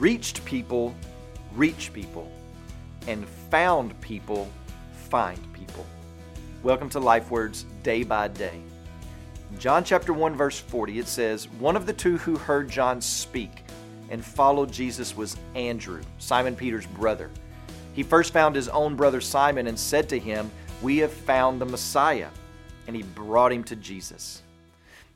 reached people reach people, and found people find people. Welcome to Life Words Day by Day. John chapter 1 verse 40 it says, "One of the two who heard John speak and followed Jesus was Andrew, Simon Peter's brother. He first found his own brother Simon and said to him, "We have found the Messiah." And he brought him to Jesus.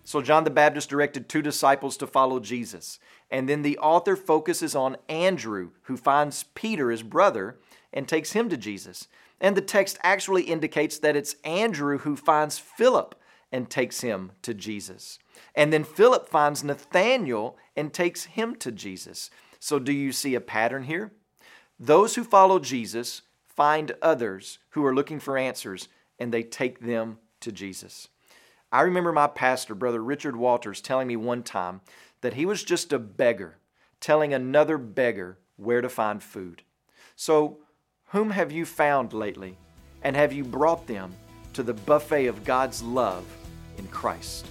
So John the Baptist directed two disciples to follow Jesus. And then the author focuses on Andrew, who finds Peter, his brother, and takes him to Jesus. And the text actually indicates that it's Andrew who finds Philip and takes him to Jesus. And then Philip finds Nathanael and takes him to Jesus. So, do you see a pattern here? Those who follow Jesus find others who are looking for answers and they take them to Jesus. I remember my pastor, Brother Richard Walters, telling me one time that he was just a beggar telling another beggar where to find food. So, whom have you found lately? And have you brought them to the buffet of God's love in Christ?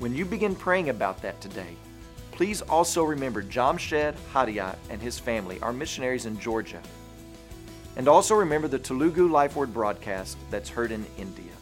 When you begin praying about that today, please also remember Jamshed Hadiat and his family are missionaries in Georgia. And also remember the Telugu Life Word broadcast that's heard in India.